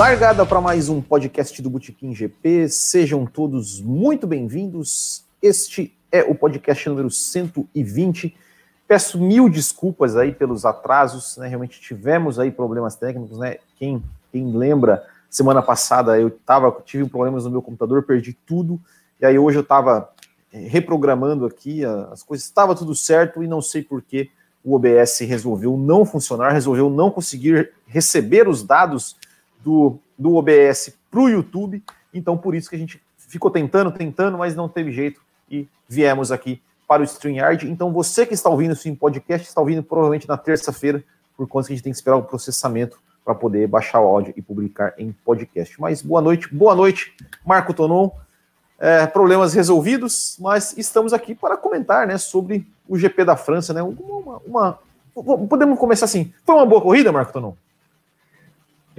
Largada para mais um podcast do Botequim GP. Sejam todos muito bem-vindos. Este é o podcast número 120. Peço mil desculpas aí pelos atrasos, né? Realmente tivemos aí problemas técnicos, né? Quem, quem lembra, semana passada eu tava, tive problemas no meu computador, perdi tudo. E aí hoje eu estava eh, reprogramando aqui, as coisas estava tudo certo e não sei por que o OBS resolveu não funcionar, resolveu não conseguir receber os dados do, do OBS para o YouTube. Então, por isso que a gente ficou tentando, tentando, mas não teve jeito e viemos aqui para o StreamYard. Então, você que está ouvindo isso em podcast, está ouvindo provavelmente na terça-feira, por conta que a gente tem que esperar o processamento para poder baixar o áudio e publicar em podcast. Mas boa noite, boa noite, Marco Tonon. É, problemas resolvidos, mas estamos aqui para comentar né, sobre o GP da França. Né, uma, uma, podemos começar assim. Foi uma boa corrida, Marco Tonon?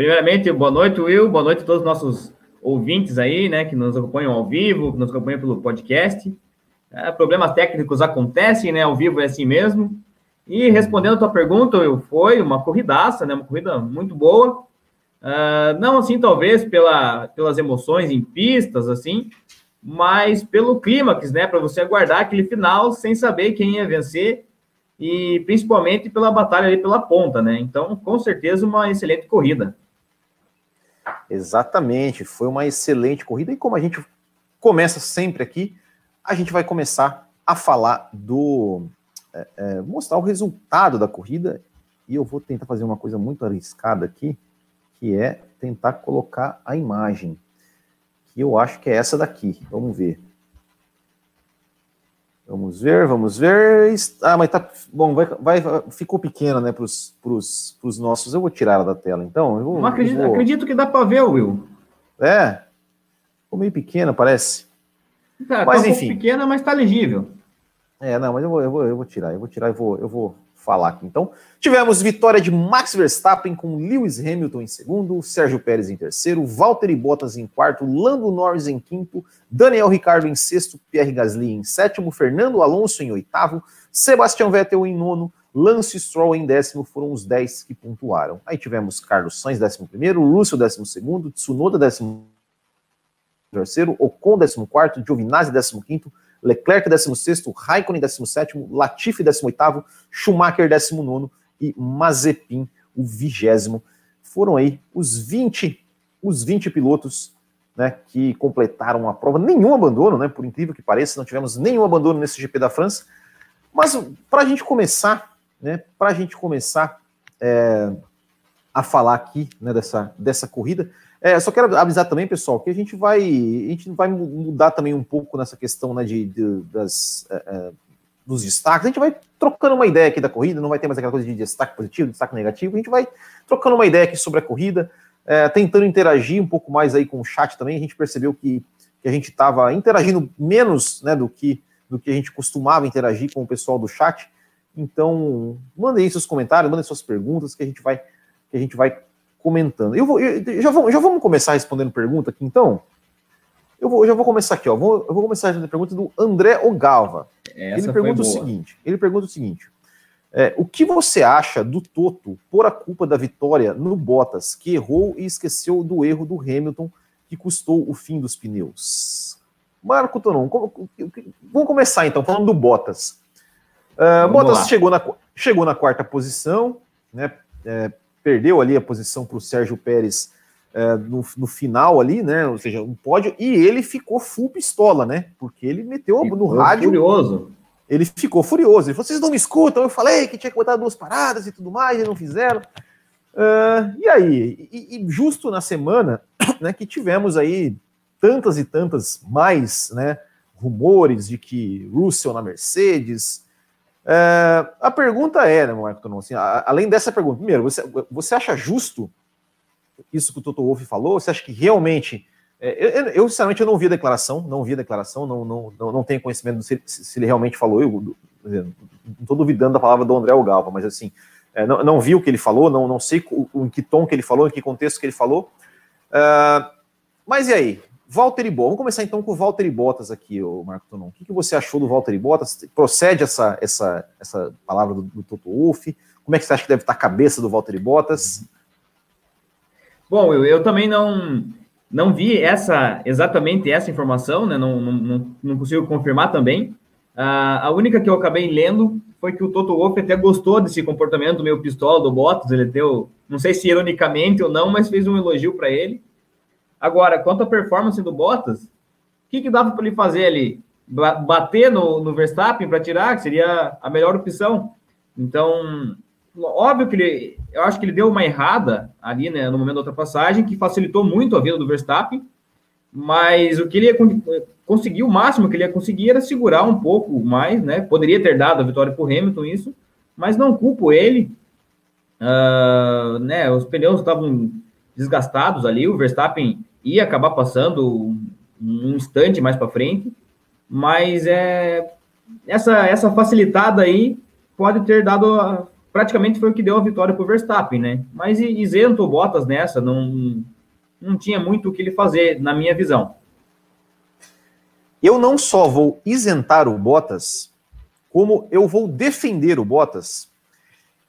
Primeiramente, boa noite, Will. Boa noite a todos os nossos ouvintes aí, né, que nos acompanham ao vivo, que nos acompanham pelo podcast. É, problemas técnicos acontecem, né, ao vivo é assim mesmo. E respondendo a tua pergunta, Will, foi uma corridaça, né, uma corrida muito boa. Uh, não assim, talvez, pela, pelas emoções em pistas, assim, mas pelo clímax, né, para você aguardar aquele final sem saber quem ia vencer e principalmente pela batalha ali pela ponta, né? Então, com certeza, uma excelente corrida. Exatamente, foi uma excelente corrida. E como a gente começa sempre aqui, a gente vai começar a falar do. É, é, mostrar o resultado da corrida. E eu vou tentar fazer uma coisa muito arriscada aqui, que é tentar colocar a imagem. Que eu acho que é essa daqui. Vamos ver. Vamos ver, vamos ver. Ah, mas tá. Bom, vai, vai, ficou pequena, né, para os nossos. Eu vou tirar ela da tela, então. Eu vou, Não acredito, vou... acredito que dá para ver, Will. É. Ficou meio pequena, parece. Tá, mas tá um enfim. pequena, mas tá legível. É, não, mas eu vou, eu vou, eu vou tirar, eu vou tirar e vou, eu vou falar aqui. Então, tivemos vitória de Max Verstappen com Lewis Hamilton em segundo, Sérgio Pérez em terceiro, Valtteri Bottas em quarto, Lando Norris em quinto, Daniel Ricardo em sexto, Pierre Gasly em sétimo, Fernando Alonso em oitavo, Sebastian Vettel em nono, Lance Stroll em décimo, foram os dez que pontuaram. Aí tivemos Carlos Sainz décimo primeiro, Russell décimo segundo, Tsunoda décimo terceiro, Ocon décimo quarto, Giovinazzi décimo quinto, Leclerc 16, Raikkonen 17, Latifi 18, Schumacher 19 e Mazepin o vigésimo. Foram aí os 20, os 20 pilotos né, que completaram a prova. Nenhum abandono, né, por incrível que pareça, não tivemos nenhum abandono nesse GP da França. Mas para a gente começar, né, para a gente começar é, a falar aqui né, dessa, dessa corrida, é, só quero avisar também, pessoal, que a gente vai, a gente vai mudar também um pouco nessa questão né, de, de das, é, é, dos destaques. A gente vai trocando uma ideia aqui da corrida, não vai ter mais aquela coisa de destaque positivo, destaque negativo. A gente vai trocando uma ideia aqui sobre a corrida, é, tentando interagir um pouco mais aí com o chat também. A gente percebeu que, que a gente estava interagindo menos né, do, que, do que a gente costumava interagir com o pessoal do chat. Então, mandem seus comentários, mandem suas perguntas que a gente vai, que a gente vai comentando. Eu vou, eu, já, vou, já vamos começar respondendo pergunta aqui, então? Eu vou, já vou começar aqui, ó. Vou, eu vou começar respondendo pergunta do André Ogalva. Essa ele pergunta o seguinte: ele pergunta o seguinte. É, o que você acha do Toto por a culpa da vitória no Bottas, que errou e esqueceu do erro do Hamilton, que custou o fim dos pneus? Marco Tonon, vamos começar então, falando do Bottas. Uh, Bottas chegou na, chegou na quarta posição, né? É, perdeu ali a posição para o Sérgio Pérez é, no, no, final ali, né? Ou seja, um pódio, e ele ficou full pistola, né? Porque ele meteu ficou no rádio. Furioso. Ele ficou furioso. Ele falou: vocês não me escutam, eu falei que tinha que botar duas paradas e tudo mais, e não fizeram. Uh, e aí, e, e, justo na semana né, que tivemos aí tantas e tantas mais né, rumores de que Russell na Mercedes, é, a pergunta é, né, Marco Tonon, assim, a, além dessa pergunta, primeiro, você, você acha justo isso que o Toto Wolff falou? Você acha que realmente. É, eu, eu, sinceramente, eu não vi a declaração, não vi a declaração, não, não, não, não tenho conhecimento se, se, ele realmente falou. Eu não estou duvidando da palavra do André Galva, mas assim, é, não, não vi o que ele falou, não, não sei o, em que tom que ele falou, em que contexto que ele falou. Uh, mas e aí? Walter Bottas. Vamos começar então com o Walter Bottas aqui, o Marco Tonon. O que, que você achou do Walter Bottas? Procede essa, essa, essa palavra do, do Toto Wolff? Como é que você acha que deve estar a cabeça do Walter Bottas? Bom, eu, eu também não não vi essa exatamente essa informação, né? Não, não, não consigo confirmar também. Uh, a única que eu acabei lendo foi que o Toto Wolff até gostou desse comportamento meu pistola do Bottas. Ele deu, não sei se ironicamente ou não, mas fez um elogio para ele. Agora, quanto à performance do Bottas, o que, que dava para ele fazer ali? Bater no, no Verstappen para tirar, que seria a melhor opção. Então, óbvio que ele, eu acho que ele deu uma errada ali, né, no momento da ultrapassagem, que facilitou muito a vida do Verstappen, mas o que ele ia conseguir, o máximo que ele ia conseguir era segurar um pouco mais, né, poderia ter dado a vitória para o Hamilton isso, mas não culpo ele, uh, né, os pneus estavam desgastados ali, o Verstappen ia acabar passando um instante mais para frente, mas é essa essa facilitada aí pode ter dado a, praticamente foi o que deu a vitória para o Verstappen, né? Mas isento o Bottas nessa, não, não tinha muito o que ele fazer, na minha visão. Eu não só vou isentar o Bottas, como eu vou defender o Bottas,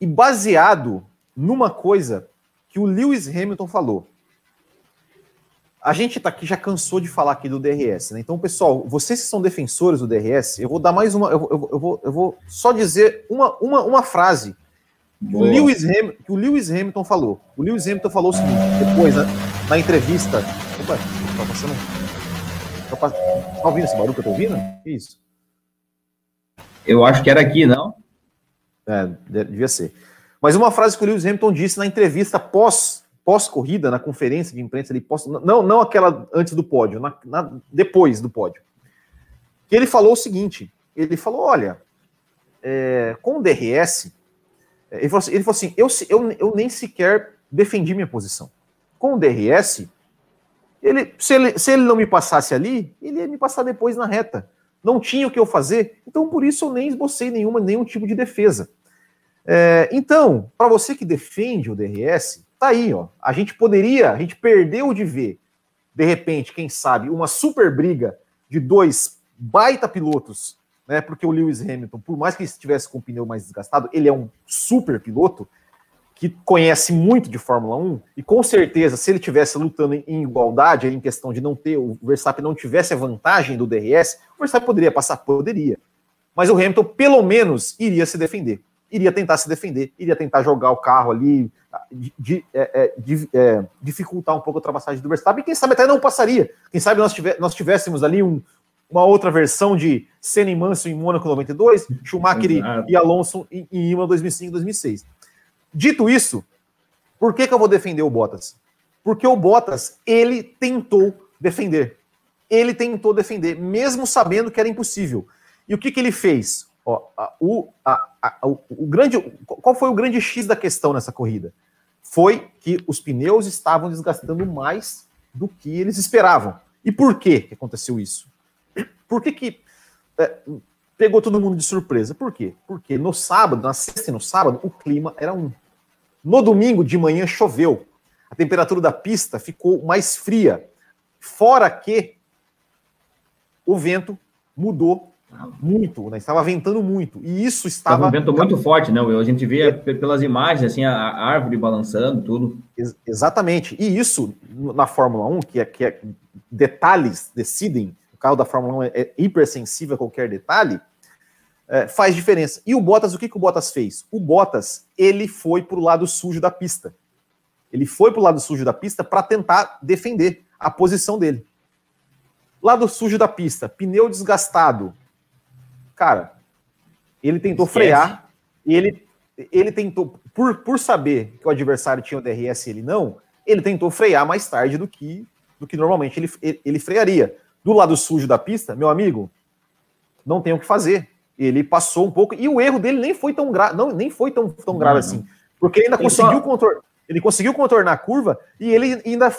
e baseado numa coisa que o Lewis Hamilton falou. A gente tá aqui já cansou de falar aqui do DRS, né? Então, pessoal, vocês que são defensores do DRS, eu vou dar mais uma. Eu, eu, eu, vou, eu vou só dizer uma, uma, uma frase que o, Lewis Ham, que o Lewis Hamilton falou. O Lewis Hamilton falou o seguinte, depois, na, na entrevista. Opa, tá passando. Tá, pass... tá ouvindo esse barulho que eu tô ouvindo? Isso. Eu acho que era aqui, não? É, devia ser. Mas uma frase que o Lewis Hamilton disse na entrevista pós pós-corrida, na conferência de imprensa, ele pós, não, não aquela antes do pódio, na, na, depois do pódio, que ele falou o seguinte: ele falou, olha, é, com o DRS, ele falou assim, ele falou assim eu, eu, eu nem sequer defendi minha posição. Com o DRS, ele se, ele, se ele não me passasse ali, ele ia me passar depois na reta. Não tinha o que eu fazer, então por isso eu nem esbocei nenhuma, nenhum tipo de defesa. É, então, para você que defende o DRS, tá aí, ó. A gente poderia, a gente perdeu de ver, de repente, quem sabe, uma super briga de dois baita pilotos né? Porque o Lewis Hamilton, por mais que estivesse com o pneu mais desgastado, ele é um super piloto que conhece muito de Fórmula 1 e com certeza, se ele tivesse lutando em igualdade, em questão de não ter o Verstappen não tivesse a vantagem do DRS, o Verstappen poderia passar, poderia. Mas o Hamilton pelo menos iria se defender, iria tentar se defender, iria tentar jogar o carro ali, de, de, é, é, de, é, dificultar um pouco a ultrapassagem do Verstappen, e quem sabe até não passaria. Quem sabe nós, tiver, nós tivéssemos ali um, uma outra versão de Senna e Manso em Mônaco 92, Schumacher Exato. e Alonso em, em Imola 2005 e 2006. Dito isso, por que, que eu vou defender o Bottas? Porque o Bottas, ele tentou defender. Ele tentou defender, mesmo sabendo que era impossível. E o que, que ele fez? Ó, a, o, a, a, o, o grande, qual foi o grande X da questão nessa corrida? Foi que os pneus estavam desgastando mais do que eles esperavam. E por que, aconteceu isso? Por que, que é, pegou todo mundo de surpresa? Por quê? Porque no sábado, na sexta e no sábado, o clima era um. No domingo de manhã choveu. A temperatura da pista ficou mais fria. Fora que o vento mudou muito, né? Estava ventando muito. E isso estava. um vento muito forte, né? A gente via pelas imagens, assim, a árvore balançando, tudo. Ex exatamente. E isso, na Fórmula 1, que é, que é detalhes decidem carro da Fórmula 1 é, é hipersensível a qualquer detalhe, é, faz diferença. E o Bottas, o que, que o Bottas fez? O Bottas, ele foi para o lado sujo da pista. Ele foi para o lado sujo da pista para tentar defender a posição dele. Lado sujo da pista, pneu desgastado. Cara, ele tentou Esquece. frear, e ele, ele tentou, por, por saber que o adversário tinha o DRS e ele não, ele tentou frear mais tarde do que, do que normalmente ele, ele, ele frearia do lado sujo da pista, meu amigo, não tem o que fazer. Ele passou um pouco, e o erro dele nem foi tão grave, não, nem foi tão, tão grave assim. Porque ele ainda ele conseguiu só... contornar. Ele conseguiu contornar a curva e ele ainda.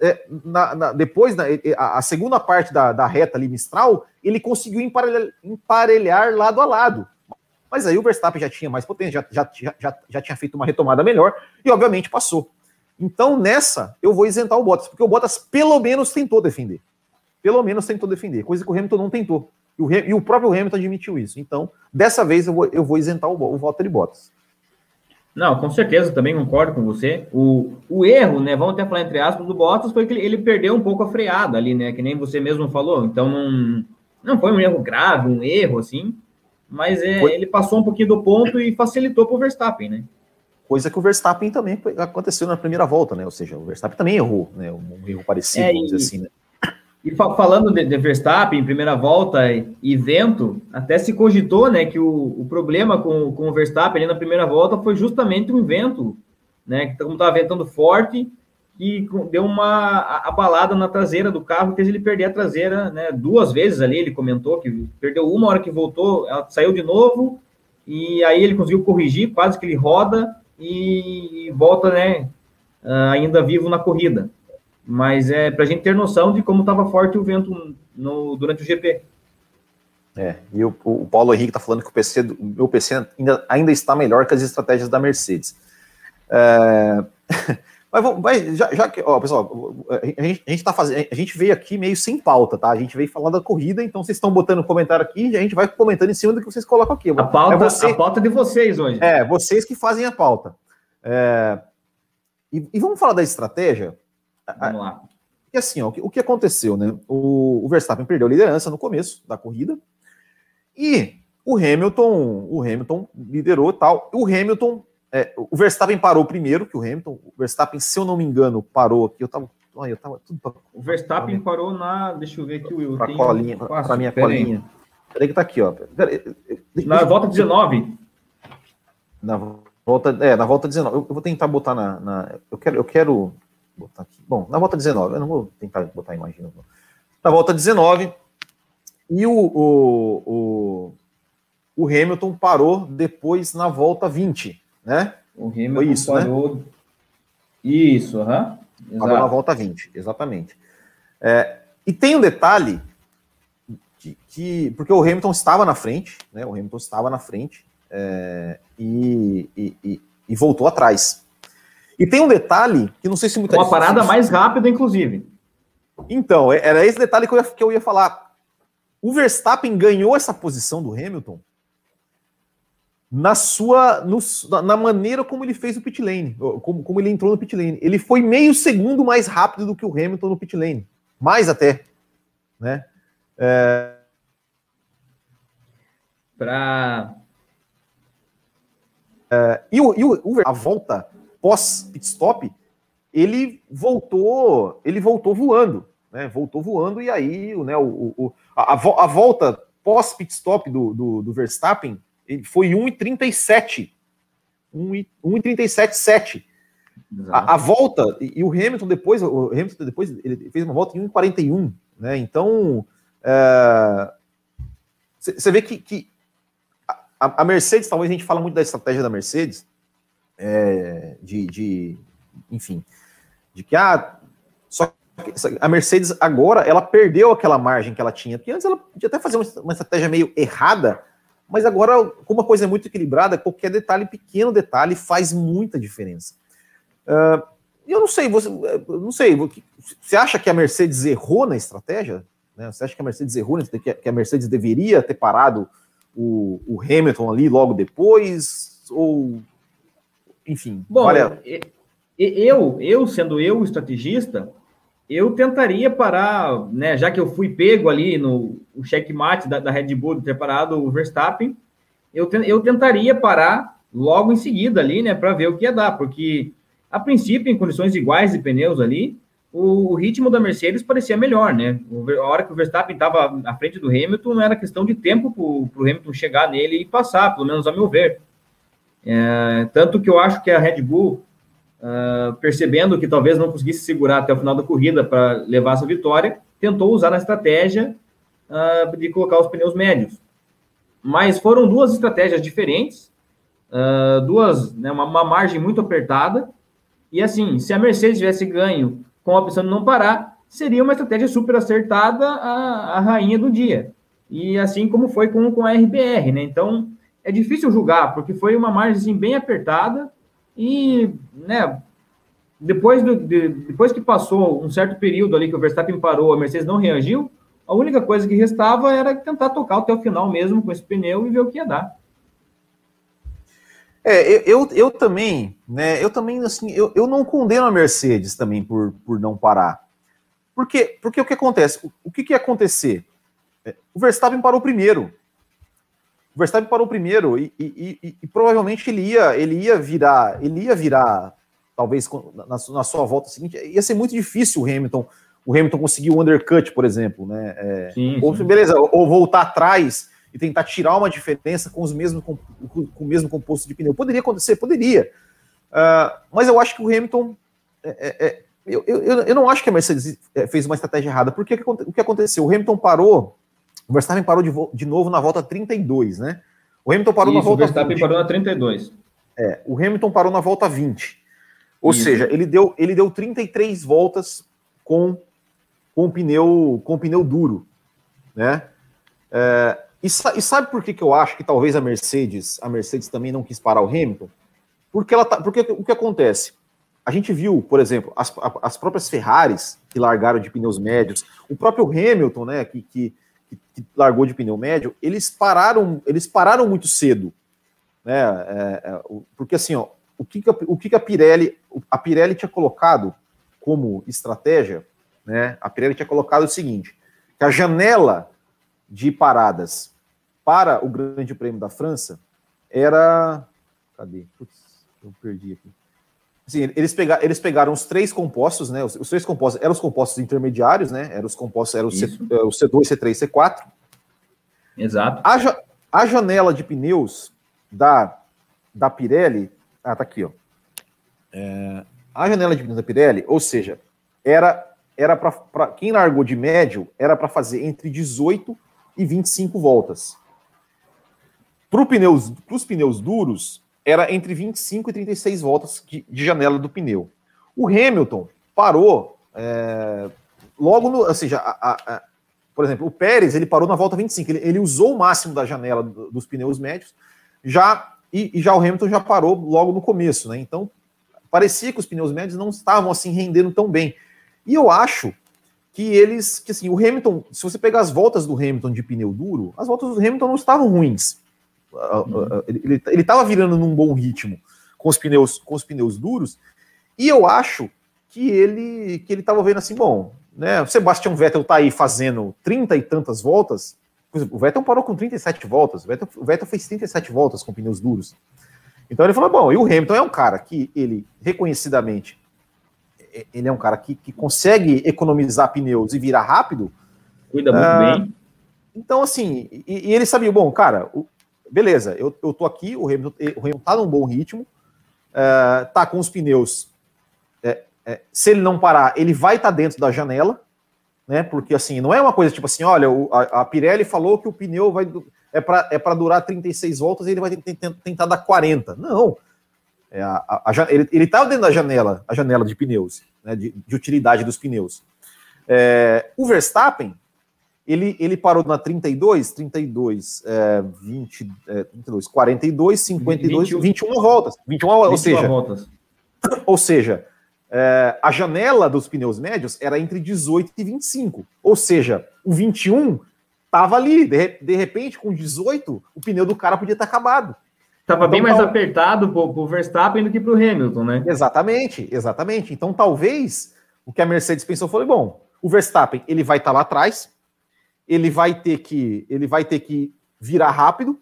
É, na, na, depois, na, a, a, segunda parte da, da reta ali, Mistral, ele conseguiu emparelhar, emparelhar lado a lado. Mas aí o Verstappen já tinha mais potência, já, já, já, já tinha feito uma retomada melhor e, obviamente, passou. Então, nessa, eu vou isentar o Bottas, porque o Bottas pelo menos tentou defender pelo menos tentou defender, coisa que o Hamilton não tentou. E o, e o próprio Hamilton admitiu isso. Então, dessa vez eu vou, eu vou isentar o, o Valtteri Bottas. Não, com certeza, também concordo com você. O, o erro, né, vamos até falar entre aspas, do Bottas foi que ele, ele perdeu um pouco a freada ali, né, que nem você mesmo falou. Então, não, não foi um erro grave, um erro, assim, mas é, ele passou um pouquinho do ponto e facilitou para o Verstappen, né? Coisa que o Verstappen também aconteceu na primeira volta, né? Ou seja, o Verstappen também errou, né? Um erro parecido, é, vamos dizer assim, né? E fa falando de, de, Verstappen, primeira volta e vento, até se cogitou né, que o, o problema com, com o Verstappen ali na primeira volta foi justamente um vento, né? Que como estava ventando forte, que deu uma abalada na traseira do carro, fez ele perder a traseira né, duas vezes ali. Ele comentou que perdeu uma hora que voltou, ela saiu de novo, e aí ele conseguiu corrigir, quase que ele roda e volta né, ainda vivo na corrida mas é para a gente ter noção de como estava forte o vento no, durante o GP. É, e o, o Paulo Henrique está falando que o PC, o meu PC ainda, ainda está melhor que as estratégias da Mercedes. É, mas vamos, vai, já, já, que, ó, pessoal, a gente, a gente tá fazendo, a gente veio aqui meio sem pauta, tá? A gente veio falar da corrida, então vocês estão botando comentário aqui e a gente vai comentando em cima do que vocês colocam aqui. A pauta, é você, a pauta de vocês hoje. É, vocês que fazem a pauta. É, e, e vamos falar da estratégia? Vamos lá. E assim, ó, o, que, o aconteceu, né? O, o, Verstappen perdeu a liderança no começo da corrida e o Hamilton, o Hamilton liderou tal. O Hamilton, é, o Verstappen parou primeiro que o Hamilton. O Verstappen, se eu não me engano, parou aqui. Eu tava, eu tava tudo pra, O Verstappen pra, parou na, deixa eu ver aqui, Will. Pra colinha, minha colinha. Peraí que tá aqui, ó. Peraí, na volta 19. Na volta, é, na volta 19. Eu, eu vou tentar botar na, na, eu quero, eu quero botar aqui. Bom, na volta 19, eu não vou tentar botar a imagem. Não. Na volta 19, e o, o, o, o, Hamilton parou depois na volta 20, né? O Hamilton Foi isso, né? parou. Né? Isso, aham. Uhum. Parou na volta 20, exatamente. É, e tem um detalhe que, que, porque o Hamilton estava na frente, né? O Hamilton estava na frente é, e, e, e, e voltou atrás. E tem um detalhe que não sei se muita Uma parada mais rápida, inclusive. Então, é, era esse detalhe que eu, ia, que eu ia falar. O Verstappen ganhou essa posição do Hamilton na sua no, na maneira como ele fez o pit lane, como, como ele entrou no pit lane. Ele foi meio segundo mais rápido do que o Hamilton no pit lane, mais até, né? É... Para é, e, o, e o, a volta pós pit stop, ele voltou, ele voltou voando, né? Voltou voando e aí, né, o, o a, a, volta pós pit stop do, do, do Verstappen ele foi 1,37. 1,37,7. A, a, volta, e, o Hamilton depois, o Hamilton depois ele fez uma volta em 1,41, né? Então, você é, vê que, que a, a, Mercedes, talvez a gente fala muito da estratégia da Mercedes, é, de, de, enfim, de que ah, só a Mercedes agora ela perdeu aquela margem que ela tinha, porque antes ela podia até fazer uma, uma estratégia meio errada, mas agora, como a coisa é muito equilibrada, qualquer detalhe, pequeno detalhe, faz muita diferença. Uh, eu não sei, você, não sei, você acha que a Mercedes errou na estratégia? Né? Você acha que a Mercedes errou, que a Mercedes deveria ter parado o, o Hamilton ali logo depois? Ou enfim. Bom, olha... eu, eu sendo eu o estrategista, eu tentaria parar, né, já que eu fui pego ali no o checkmate da, da Red Bull de ter parado o Verstappen, eu, eu tentaria parar logo em seguida ali, né, para ver o que ia dar, porque a princípio, em condições iguais de pneus ali, o, o ritmo da Mercedes parecia melhor, né? O, a hora que o Verstappen estava à frente do Hamilton, era questão de tempo para o Hamilton chegar nele e passar, pelo menos a meu ver. É, tanto que eu acho que a Red Bull, uh, percebendo que talvez não conseguisse segurar até o final da corrida para levar essa vitória, tentou usar a estratégia uh, de colocar os pneus médios. Mas foram duas estratégias diferentes, uh, duas, né, uma, uma, margem muito apertada. E assim, se a Mercedes tivesse ganho com a opção de não parar, seria uma estratégia super acertada a, a rainha do dia. E assim como foi com, com a RBR, né? Então, é difícil julgar, porque foi uma margem bem apertada e, né, depois, do, de, depois que passou um certo período ali que o Verstappen parou, a Mercedes não reagiu, a única coisa que restava era tentar tocar até o final mesmo com esse pneu e ver o que ia dar. É, eu, eu também, né? Eu também, assim, eu, eu não condeno a Mercedes também por, por não parar. Porque, porque o que acontece? O, o que, que ia acontecer? É, o Verstappen parou primeiro. O Verstappen parou primeiro e, e, e, e, provavelmente ele ia, ele ia virar, ele ia virar, talvez na, na, sua volta seguinte, ia ser muito difícil o Hamilton, o Hamilton conseguir o undercut, por exemplo, né? É, sim, ou, sim. beleza, ou voltar atrás e tentar tirar uma diferença com os mesmos com, com o mesmo composto de pneu. Poderia acontecer, poderia. Uh, mas eu acho que o Hamilton. É, é, é eu, eu, eu não acho que a Mercedes é, fez uma estratégia errada, porque o que aconteceu? O Hamilton parou, o Verstappen parou de, de novo na volta 32, né? O Hamilton parou Isso, na volta o Verstappen 20. parou na 32. É, o Hamilton parou na volta 20. Ou Isso. seja, ele deu, ele deu 33 voltas com, com pneu com pneu duro, né? É, e, e, sabe por que, que eu acho que talvez a Mercedes, a Mercedes também não quis parar o Hamilton? Porque ela tá, porque o que acontece? A gente viu, por exemplo, as, as próprias Ferraris que largaram de pneus médios, o próprio Hamilton, né, que, que, que largou de pneu médio, eles pararam, eles pararam muito cedo, né? É, é, porque assim, ó, o que, o que a Pirelli, a Pirelli tinha colocado como estratégia, né? A Pirelli tinha colocado o seguinte: que a janela de paradas para o Grande Prêmio da França era. Cadê? Putz, eu perdi aqui. Assim, eles, pegaram, eles pegaram os três compostos, né? Os, os, três compostos eram os compostos intermediários, né? Eram os compostos, era o, C, é, o C2, C3, C4. Exato. A, a janela de pneus da, da Pirelli. Ah, tá aqui, ó. É, a janela de pneus da Pirelli, ou seja, era era para quem largou de médio, era para fazer entre 18 e 25 voltas. Para pneus, os pneus duros, era entre 25 e 36 voltas de, de janela do pneu. O Hamilton parou é, logo no. Ou seja, a, a, a, por exemplo, o Pérez ele parou na volta 25. Ele, ele usou o máximo da janela do, dos pneus médios, já e, e, já o Hamilton já parou logo no começo, né? Então parecia que os pneus médios não estavam assim rendendo tão bem. E eu acho que eles, que assim, o Hamilton, se você pegar as voltas do Hamilton de pneu duro, as voltas do Hamilton não estavam ruins. Uhum. Ele estava virando num bom ritmo com os pneus, com os pneus duros, e eu acho que ele que ele estava vendo assim, bom, né? O Sebastian Vettel tá aí fazendo 30 e tantas voltas. O Vettel parou com 37 voltas. O Vettel, o Vettel fez 37 voltas com pneus duros. Então ele falou: bom, e o Hamilton é um cara que ele reconhecidamente ele é um cara que, que consegue economizar pneus e virar rápido. Cuida muito uh, bem. Então, assim, e, e, ele sabia, bom, cara, o, beleza, eu, eu tô aqui, o Hamilton, o Hamilton tá num bom ritmo, uh, tá com os pneus. É, é, se ele não parar, ele vai estar tá dentro da janela, né? Porque assim, não é uma coisa tipo assim, olha, o, a, a, Pirelli falou que o pneu vai é para é durar 36 voltas e ele vai tentar, dar 40. Não. É a, a, a, ele estava dentro da janela, a janela de pneus, né, de, de utilidade dos pneus. É, o Verstappen, ele, ele parou na 32, 32, é, 20, é, 32, 42, 52, 21, 21 voltas. 21, 21 ou seja, voltas. Ou seja, é, a janela dos pneus médios era entre 18 e 25. Ou seja, o 21 estava ali. De, de repente, com 18, o pneu do cara podia estar acabado. Estava bem mais apertado para o Verstappen do que para o Hamilton, né? Exatamente, exatamente. Então, talvez o que a Mercedes pensou foi: bom, o Verstappen ele vai estar tá lá atrás, ele vai ter que ele vai ter que virar rápido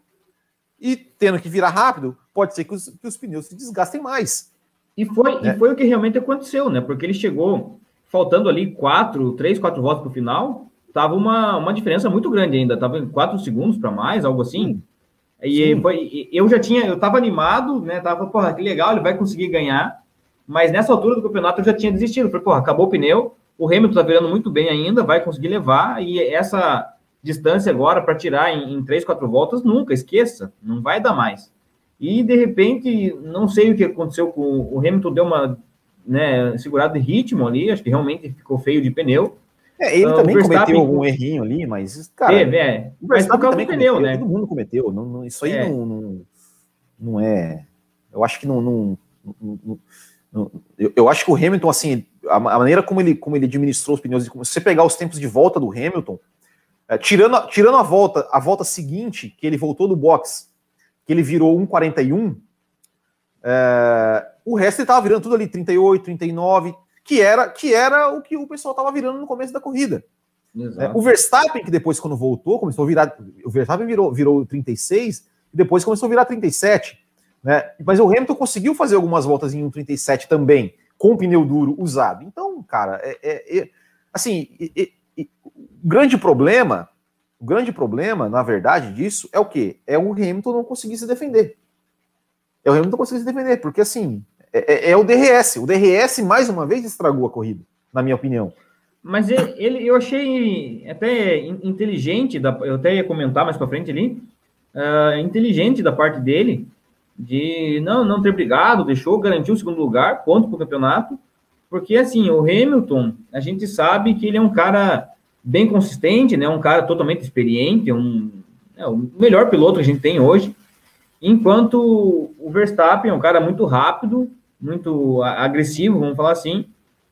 e tendo que virar rápido, pode ser que os, que os pneus se desgastem mais. E foi, né? e foi o que realmente aconteceu, né? Porque ele chegou faltando ali quatro, três, quatro voltas para o final, tava uma, uma diferença muito grande ainda, tava em quatro segundos para mais, algo assim. Hum. E foi, eu já tinha, eu tava animado, né? Tava, porra, que legal, ele vai conseguir ganhar. Mas nessa altura do campeonato eu já tinha desistido. Falei, porra, acabou o pneu, o Hamilton tá virando muito bem ainda, vai conseguir levar. E essa distância agora para tirar em, em três, quatro voltas, nunca, esqueça, não vai dar mais. E de repente, não sei o que aconteceu com o Hamilton, deu uma né, segurada de ritmo ali, acho que realmente ficou feio de pneu. É, ele uh, também cometeu algum errinho ali, mas, cara. Teve, é. Mas por causa do pneu, cometeu, né? Todo mundo cometeu. Não, não, isso aí é. não, não, não, é. Eu acho que não. não, não eu, eu, acho que o Hamilton, assim, a, a, maneira como ele, como ele administrou os pneus, se você pegar os tempos de volta do Hamilton, é, tirando, tirando a volta, a volta seguinte, que ele voltou do box, que ele virou 1,41, É, o resto ele estava virando tudo ali 38, 39, que era, que era o que o pessoal estava virando no começo da corrida. É, o Verstappen, que depois, quando voltou, começou a virar. O Verstappen virou, virou 36 e depois começou a virar 37. Né? Mas o Hamilton conseguiu fazer algumas voltas em 1,37 também, com pneu duro usado. Então, cara, é, é, é assim, o grande problema, o grande problema, na verdade, disso é o quê? É o Hamilton não conseguir se defender. É o Hamilton não conseguir se defender, porque assim, é, é, é o DRS. O DRS, mais uma vez, estragou a corrida, na minha opinião. Mas ele, eu achei até inteligente, eu até ia comentar mais para frente ali, uh, inteligente da parte dele, de não, não ter brigado, deixou, garantiu o segundo lugar, ponto para o campeonato, porque assim, o Hamilton, a gente sabe que ele é um cara bem consistente, né, um cara totalmente experiente, um, é, o melhor piloto que a gente tem hoje, enquanto o Verstappen é um cara muito rápido, muito agressivo, vamos falar assim,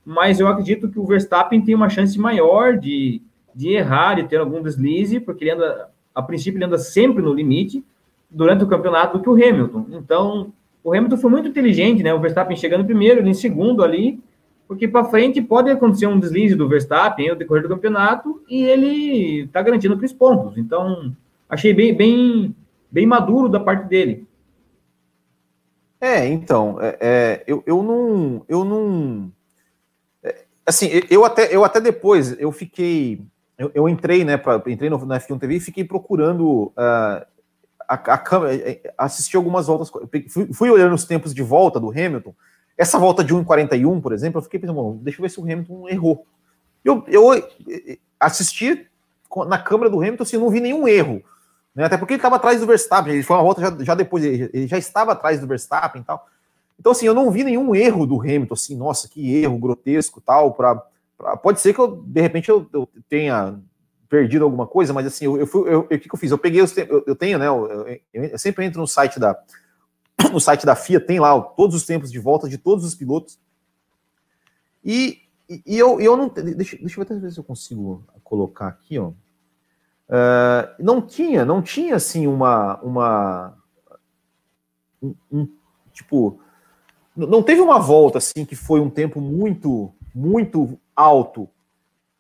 mas eu acredito que o Verstappen tem uma chance maior de, de errar, de ter algum deslize, porque ele anda, a princípio, ele anda sempre no limite durante o campeonato do que o Hamilton. Então, o Hamilton foi muito inteligente, né? O Verstappen chegando primeiro, ele em segundo ali, porque para frente pode acontecer um deslize do Verstappen no decorrer do campeonato e ele está garantindo três pontos. Então, achei bem, bem, bem maduro da parte dele. É, então, é, é, eu, eu não, eu não, assim, eu até, eu até depois, eu fiquei, eu, eu entrei, né, pra, entrei no, na F1 TV e fiquei procurando uh, a, a câmera, eh, eh, assisti algumas voltas, fui, fui, olhando os tempos de volta do Hamilton, essa volta de 1,41, por exemplo, eu fiquei pensando, deixa eu ver se o Hamilton errou. Eu, eu assisti na câmera do Hamilton, assim, não vi nenhum erro, né, até porque ele estava atrás do Verstappen, ele foi uma volta já, já depois, ele já estava atrás do Verstappen e tal, então, assim, eu não vi nenhum erro do Hamilton, assim, nossa, que erro grotesco tal. Pra pode ser que eu, de repente, eu, eu tenha perdido alguma coisa, mas assim, eu, fui, eu, o que, eu fiz? Eu peguei os eu, eu tenho, né? Eu, eu, sempre entro no site da no site da FIA, tem lá todos os tempos de volta de todos os pilotos. E, e, eu, eu não. Deixa, deixa eu ver se eu consigo colocar aqui, ó. Uh, não tinha, não tinha assim uma. uma um, um tipo não teve uma volta assim que foi um tempo muito, muito alto.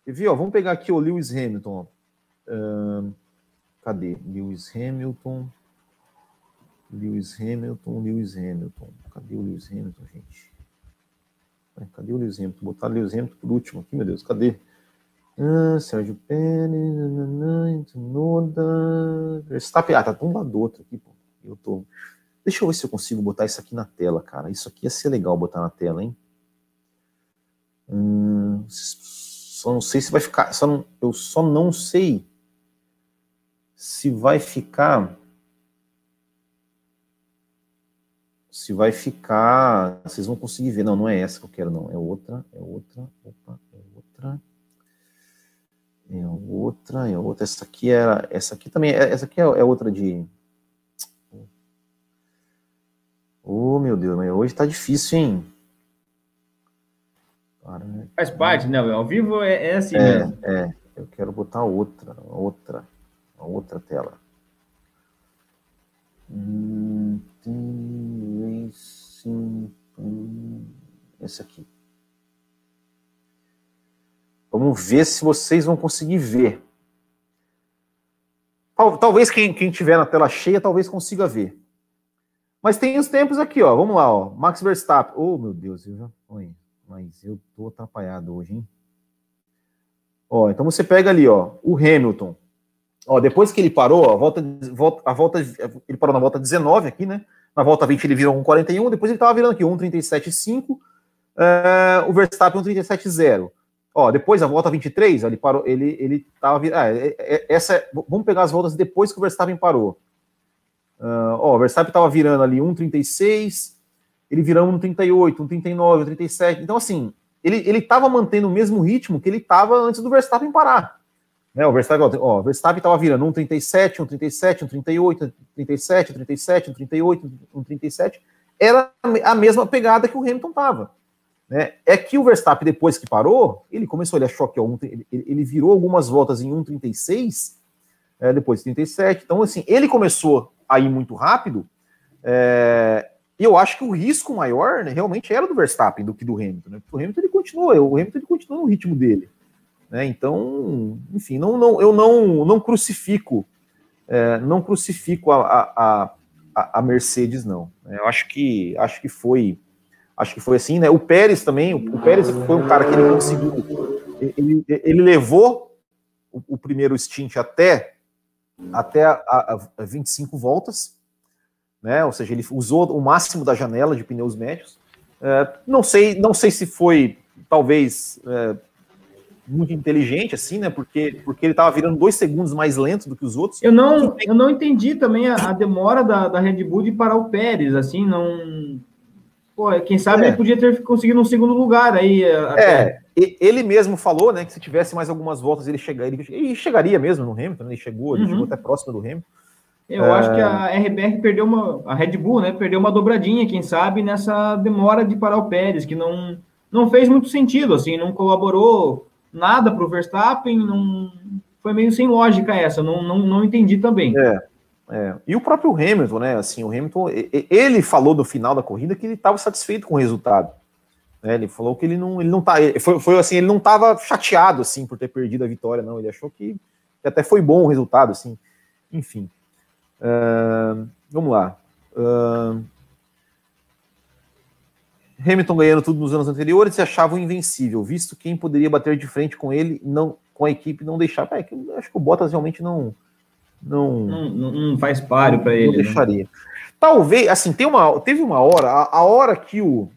E viu? Vamos pegar aqui o Lewis Hamilton. Uh, cadê? Lewis Hamilton. Lewis Hamilton, Lewis Hamilton. Cadê o Lewis Hamilton, gente? Cadê o Lewis Hamilton? Botar o Lewis Hamilton por último aqui, meu Deus. Cadê? Ah, Sérgio Pérez, Noda. Verstappen. Ah, tá tombado outro aqui, pô. Eu tô. Deixa eu ver se eu consigo botar isso aqui na tela, cara. Isso aqui ia ser legal botar na tela, hein? Hum, só não sei se vai ficar. Só não, eu só não sei se vai ficar. Se vai ficar. Vocês vão conseguir ver. Não, não é essa que eu quero, não. É outra, é outra. Opa, é outra. É outra, é outra. Essa aqui era. Essa aqui também. É, essa aqui é, é outra de Oh, meu Deus, mas hoje tá difícil, hein? Faz parte, né? Ao vivo é, é assim é, mesmo. É, eu quero botar outra, outra, outra tela. Hum, esse aqui. Vamos ver se vocês vão conseguir ver. Talvez quem, quem tiver na tela cheia, talvez consiga ver. Mas tem os tempos aqui, ó. Vamos lá, ó. Max Verstappen. Oh, meu Deus, eu já. Oi, mas eu tô atrapalhado hoje, hein? Ó, então você pega ali, ó, o Hamilton. Ó, depois que ele parou, ó, a volta, a volta, ele parou na volta 19 aqui, né? Na volta 20 ele virou um 41, depois ele tava virando aqui 1,37,5, é, o Verstappen 1,37,0. Ó, depois a volta 23, ele parou, ele, ele tava, ah, é, é, essa, vamos pegar as voltas depois que o Verstappen parou. Uh, ó, o Verstappen estava virando ali 1,36, ele virando 1,38, 1,39, 1,37. Então, assim, ele estava mantendo o mesmo ritmo que ele estava antes do Verstappen parar. Né, o Verstappen, ó, o Verstappen estava virando 1,37, 1,37, 1,38, 1,37, 1,37, 1,38, 1,37. Era a mesma pegada que o Hamilton estava. Né? É que o Verstappen, depois que parou, ele começou, ele achou que ó, ele, ele virou algumas voltas em 1,36, é, depois de 37. Então, assim, ele começou a ir muito rápido, é, e eu acho que o risco maior né, realmente era do Verstappen do que do Hamilton. Né? O Hamilton ele continua, o Hamilton ele continua no ritmo dele. Né? Então, enfim, não, não, eu não, não crucifico, é, não crucifico a, a, a, Mercedes, não. Eu acho que acho que foi, acho que foi assim, né? O Pérez também, o Pérez foi um cara que ele conseguiu, ele, ele levou o, o primeiro stint até até a, a 25 voltas né? Ou seja, ele usou o máximo da janela de pneus médios. É, não sei, não sei se foi talvez é, muito inteligente assim, né? Porque porque ele estava virando dois segundos mais lento do que os outros. Eu não, eu não entendi também a, a demora da, da, Red Bull de parar o Pérez, assim, não. Pô, quem sabe é. ele podia ter conseguido um segundo lugar aí. É, até. É, ele mesmo falou, né, que se tivesse mais algumas voltas ele chegaria, ele, chegaria mesmo no Hamilton, né, ele chegou, ele uhum. chegou até próximo do Hamilton. Eu é... acho que a RBR perdeu uma. A Red Bull, né? Perdeu uma dobradinha, quem sabe, nessa demora de parar o Pérez, que não, não fez muito sentido, assim, não colaborou nada para o Verstappen, não. Foi meio sem lógica essa, não, não, não entendi também. É, é. E o próprio Hamilton, né? Assim, o Hamilton, ele falou no final da corrida que ele estava satisfeito com o resultado. Né, ele falou que ele não, ele não tá, foi, foi assim, ele não estava chateado assim por ter perdido a vitória, não. Ele achou que, que até foi bom o resultado, assim. Enfim. Uh, vamos lá. Uh, Hamilton ganhando tudo nos anos anteriores se achava invencível, visto quem poderia bater de frente com ele, não com a equipe não deixar. É, acho que o Bottas realmente não não não, não faz páreo para ele. Não né? deixaria. Né? Talvez, assim, tem uma, teve uma hora, a, a, hora que o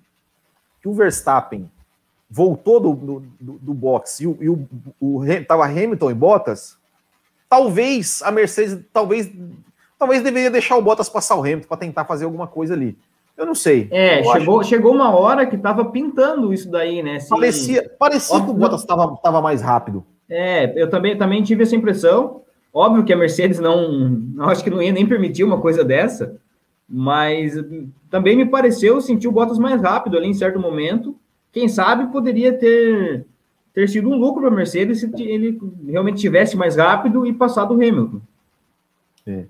que o Verstappen voltou do, do, do, boxe e, o, e o, o, tava Hamilton e Bottas, talvez a Mercedes, talvez talvez deveria deixar o Bottas passar o Hamilton para tentar fazer alguma coisa ali. Eu não sei. É, chegou, chegou uma hora que estava pintando isso daí, né? Se... Parecia, parecia Óbvio, que o Bottas estava mais rápido. É, eu também, também tive essa impressão. Óbvio que a Mercedes não, não acho que não ia nem permitir uma coisa dessa, mas também me pareceu sentir o Bottas mais rápido ali em certo momento. Quem sabe poderia ter, ter sido um lucro para a Mercedes se ele realmente tivesse mais rápido e passado o Hamilton. É.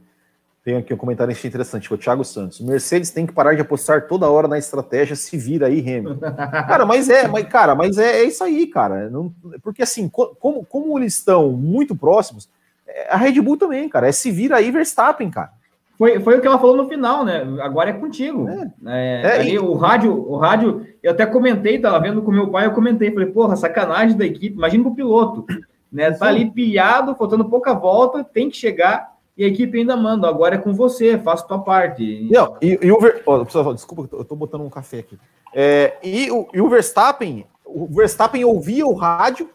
Tem aqui um comentário interessante, o Thiago Santos. Mercedes tem que parar de apostar toda hora na estratégia, se vira aí, Hamilton. cara, mas é, mas, cara, mas é, é isso aí, cara. Não, porque assim, como, como eles estão muito próximos, é, a Red Bull também, cara, é se vira aí Verstappen, cara. Foi, foi o que ela falou no final, né? Agora é contigo. É. É, é ali, e... o rádio, o rádio, eu até comentei, tava vendo com meu pai, eu comentei, falei, porra, sacanagem da equipe, imagina o piloto, né? Tá ali pilhado, faltando pouca volta, tem que chegar e a equipe ainda manda, agora é com você, faça tua parte. Não, e, e o Ver... oh, desculpa, eu tô botando um café aqui. É, e, o, e o Verstappen, o Verstappen ouvia o rádio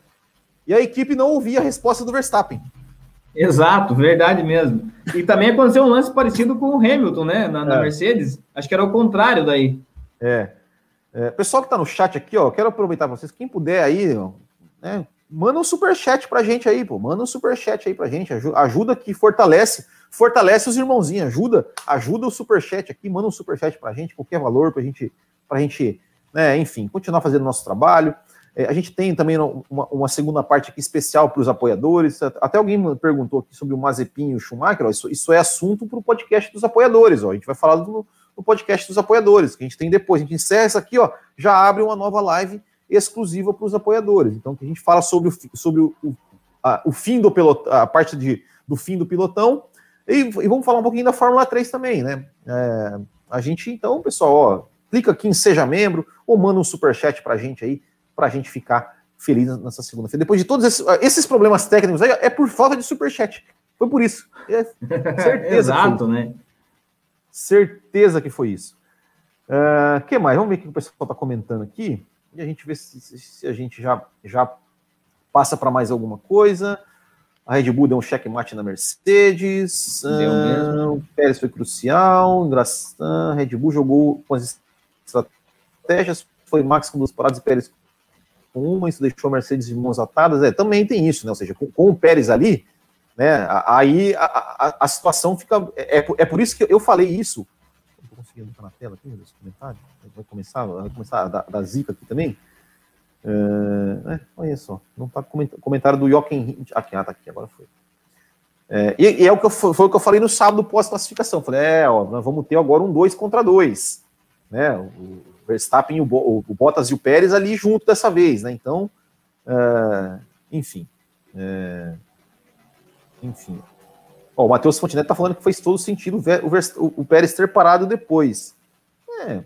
e a equipe não ouvia a resposta do Verstappen. Exato, verdade mesmo. E também aconteceu um lance parecido com o Hamilton, né? Na, na é. Mercedes. Acho que era o contrário daí. É. é. Pessoal que tá no chat aqui, ó, quero aproveitar para vocês, quem puder aí, ó, né, manda um superchat pra gente aí, pô. Manda um superchat aí pra gente. Ajuda que fortalece, fortalece os irmãozinhos. Ajuda, ajuda o superchat aqui, manda um superchat pra gente, qualquer valor pra gente, pra gente, né, enfim, continuar fazendo nosso trabalho. É, a gente tem também uma, uma segunda parte aqui especial para os apoiadores. Até alguém perguntou aqui sobre o Mazepin e o Schumacher. Ó, isso, isso é assunto para o podcast dos apoiadores. Ó. A gente vai falar do, do podcast dos apoiadores, que a gente tem depois. A gente encerra isso aqui, ó, já abre uma nova live exclusiva para os apoiadores. Então, que a gente fala sobre o, sobre o, o, a, o fim do pelotão, a parte de, do fim do pilotão, e, e, vamos falar um pouquinho da Fórmula 3 também, né? É, a gente, então, pessoal, ó, clica aqui em Seja Membro, ou manda um superchat para a gente aí, para a gente ficar feliz nessa segunda-feira. Depois de todos esses, esses, problemas técnicos aí, é por falta de superchat. Foi por isso. É, certeza. Exato, né? Certeza que foi isso. O uh, que mais? Vamos ver o que o pessoal está comentando aqui e a gente vê se, se a gente já, já passa para mais alguma coisa. A Red Bull deu um checkmate na Mercedes. Mesmo. O Pérez foi crucial. A Red Bull jogou com as estratégias. Foi Max com duas paradas e Pérez com uma. Isso deixou a Mercedes de mãos atadas. É, também tem isso, né? Ou seja, com, com o Pérez ali, né? Aí a, a, a situação fica. É, é por isso que eu falei isso conseguindo botar na tela aqui, esse comentário? Vai começar, vai começar a da, zica aqui também. É, é, olha só, não tá comentário do Jochen aqui, ah, tá aqui, agora foi. É, e, e, é o que eu, foi o que eu falei no sábado pós-classificação. Falei, é, ó, nós vamos ter agora um 2 contra 2. né? O Verstappen, o, o Bottas e o Pérez ali junto dessa vez, né? Então, uh, enfim. Uh, enfim. Ó, o Matheus Fontenette tá falando que fez todo sentido o, o, Pérez ter parado depois. É.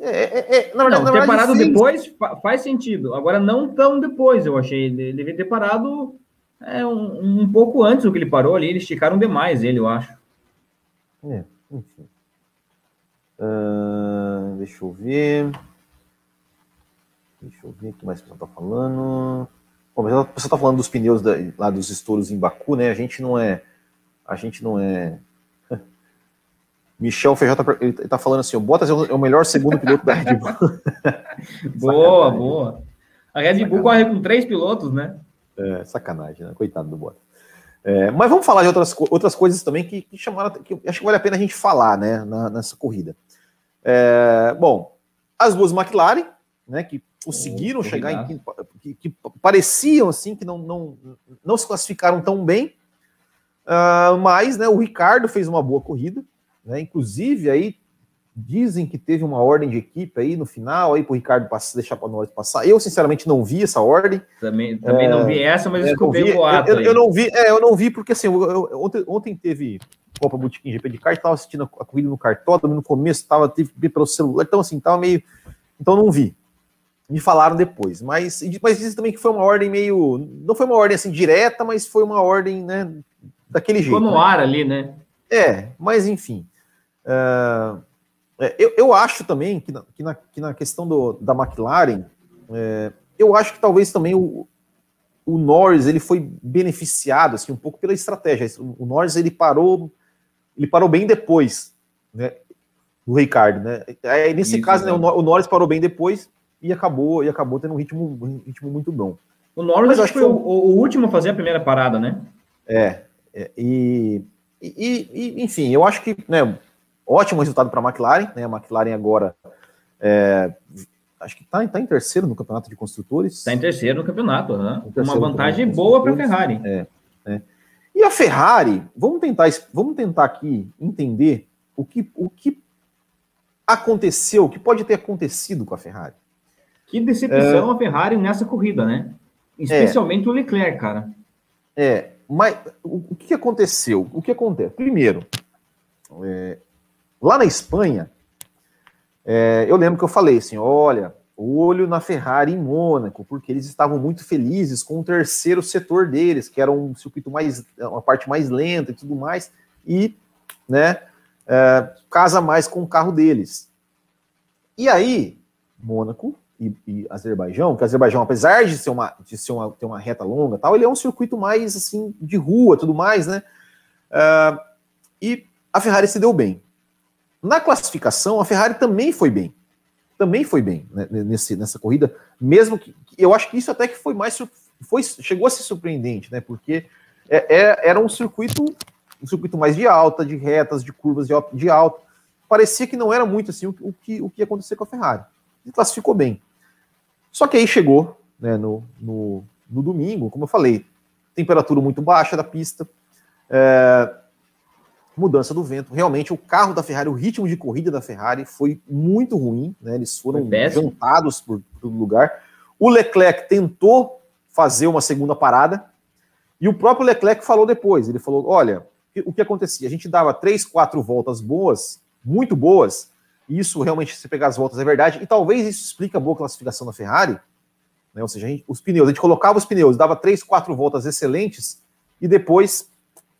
É, é, é, na verdade, não, ter parado fez... depois faz sentido. Agora, não tão depois, eu achei. Ele devia ter parado é, um, um pouco antes do que ele parou ali. Eles esticaram demais ele, eu acho. É, enfim. Uh, deixa eu ver. Deixa eu ver o que mais o pessoal tá falando. Bom, mas a pessoa tá falando dos pneus da, lá dos estouros em Baku, né? A gente não é. A gente não é. Michel Feijó tá, ele tá falando assim: o Bottas é o, é o melhor segundo piloto da Red Bull. boa, boa. A Red Bull corre com três pilotos, né? É, sacanagem, né? Coitado do Bottas. É, mas vamos falar de outras, outras coisas também que, que chamaram, que acho que vale a pena a gente falar, né, na, nessa corrida. É, bom, as duas McLaren, né, que conseguiram oh, chegar em que, que, pareciam assim que não, não, não se classificaram tão bem, uh, mas né, o Ricardo fez uma boa corrida, né, inclusive aí dizem que teve uma ordem de equipe aí no final aí para o Ricardo passar, deixar para nós passar. Eu sinceramente não vi essa ordem. Também, também é, não vi essa, mas é, escutei o boato. Eu, eu, eu, não vi, é, eu não vi porque assim eu, eu, ontem, ontem teve Copa Botequim GP de kart, estava assistindo a corrida no cartódromo, no começo estava teve que ver pelo celular, então assim, estava meio. Então não vi. Me falaram depois, mas, mas dizem também que foi uma ordem meio. Não foi uma ordem assim direta, mas foi uma ordem, né? Daquele jeito. Foi no né? ar ali, né? É, mas enfim. Uh, eu, eu acho também que na, que na, que na questão do, da McLaren, é, eu acho que talvez também o, o Norris ele foi beneficiado assim um pouco pela estratégia. O Norris ele parou ele parou bem depois, né, do Ricardo, né? Aí, nesse Isso, caso, né, o Norris parou bem depois e acabou e acabou tendo um ritmo, um ritmo muito bom. O Norris acho que foi, o, o, último a fazer a primeira parada, né? É, é e, e, e, enfim, eu acho que, né, ótimo resultado para a McLaren, né? A McLaren agora é, acho que está tá em terceiro no campeonato de construtores. Está em terceiro no campeonato, né? Uma vantagem boa para a Ferrari. É, é. E a Ferrari, vamos tentar, vamos tentar aqui entender o que, o que aconteceu, o que pode ter acontecido com a Ferrari. Que decepção é... a Ferrari nessa corrida, né? Especialmente é... o Leclerc, cara. É, mas o, o, que aconteceu? O que acontece? Primeiro, é, lá na Espanha, é, eu lembro que eu falei assim: olha, olho na Ferrari em Mônaco, porque eles estavam muito felizes com o terceiro setor deles, que era um circuito mais, uma parte mais lenta e tudo mais, e, né, é, casa mais com o carro deles. E aí, Mônaco e, e Azerbaijão, que Azerbaijão, apesar de ser uma, de ser uma, ter uma reta longa, tal, ele é um circuito mais assim de rua, tudo mais, né? Uh, e a Ferrari se deu bem. Na classificação, a Ferrari também foi bem também foi bem né, nesse, nessa corrida, mesmo que eu acho que isso até que foi mais foi chegou a ser surpreendente, né? Porque é, é, era um circuito um circuito mais de alta, de retas, de curvas de, de alta. Parecia que não era muito assim o, o que o que ia acontecer com a Ferrari. E classificou bem. Só que aí chegou, né, no, no, no domingo, como eu falei, temperatura muito baixa da pista. É, mudança do vento. Realmente, o carro da Ferrari, o ritmo de corrida da Ferrari foi muito ruim, né? Eles foram jantados por, por lugar. O Leclerc tentou fazer uma segunda parada, e o próprio Leclerc falou depois: ele falou: olha, o que acontecia? A gente dava três, quatro voltas boas, muito boas, isso realmente, se pegar as voltas, é verdade, e talvez isso explique a boa classificação da Ferrari. Né? Ou seja, gente, os pneus, a gente colocava os pneus, dava três, quatro voltas excelentes, e depois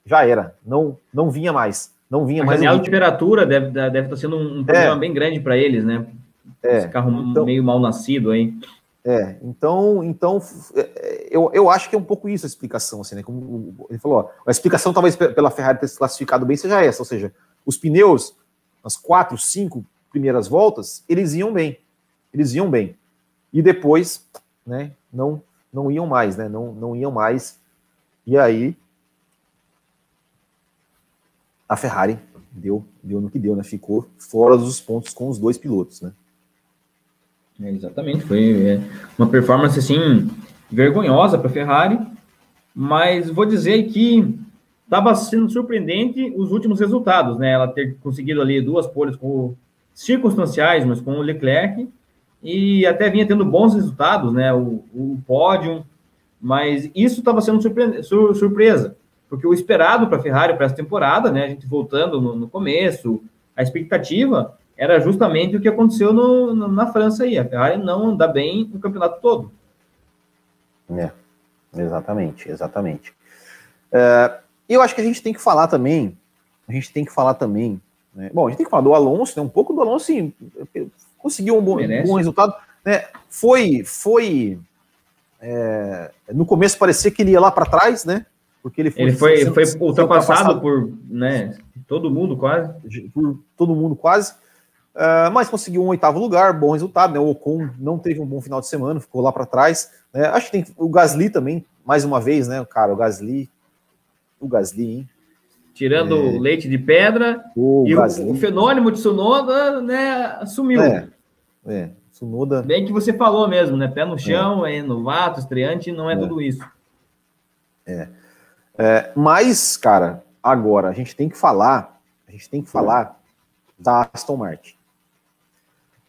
já era, não, não vinha mais. Não vinha a mais. A temperatura deve, deve estar sendo um problema é. bem grande para eles, né? É. Esse carro então, meio mal nascido aí. É, então, então é, eu, eu acho que é um pouco isso a explicação, assim, né? Como ele falou, ó, a explicação talvez pela Ferrari ter se classificado bem seja essa, ou seja, os pneus, nas quatro, cinco primeiras voltas, eles iam bem, eles iam bem, e depois, né, não, não iam mais, né, não, não iam mais, e aí a Ferrari deu, deu no que deu, né? Ficou fora dos pontos com os dois pilotos, né? É, exatamente, foi é, uma performance assim vergonhosa para a Ferrari, mas vou dizer que estava sendo surpreendente os últimos resultados, né? Ela ter conseguido ali duas poles com circunstanciais, mas com o Leclerc, e até vinha tendo bons resultados, né? O, o pódio, mas isso estava sendo surpre sur surpresa, porque o esperado para a Ferrari para essa temporada, né? A gente voltando no, no, começo, a expectativa era justamente o que aconteceu no, no, na França aí. A Ferrari não anda bem no campeonato todo. É, exatamente, exatamente. É, eu acho que a gente tem que falar também, a gente tem que falar também, né? Bom, a gente tem que falar do Alonso, né? Um pouco do Alonso, sim, conseguiu um bom, um bom resultado. Né? Foi, foi é, no começo parecia que ele ia lá para trás, né? Porque ele foi, ele foi, sendo, foi ultrapassado, ultrapassado por né, todo mundo quase. Por todo mundo quase. Uh, mas conseguiu um oitavo lugar, bom resultado, né? O Ocon não teve um bom final de semana, ficou lá para trás. Né? Acho que tem o Gasly também, mais uma vez, né? Cara, o Gasly. O Gasly, hein? Tirando é. leite de pedra. O e o, o, fenômeno de Sunoda, né, sumiu. É, é. Sunoda. Bem que você falou mesmo, né? Pé no chão, é, é novato, estreante, não é, é, tudo isso. É. é. Mas, cara, agora a gente tem que falar, a gente tem que falar da Aston Martin.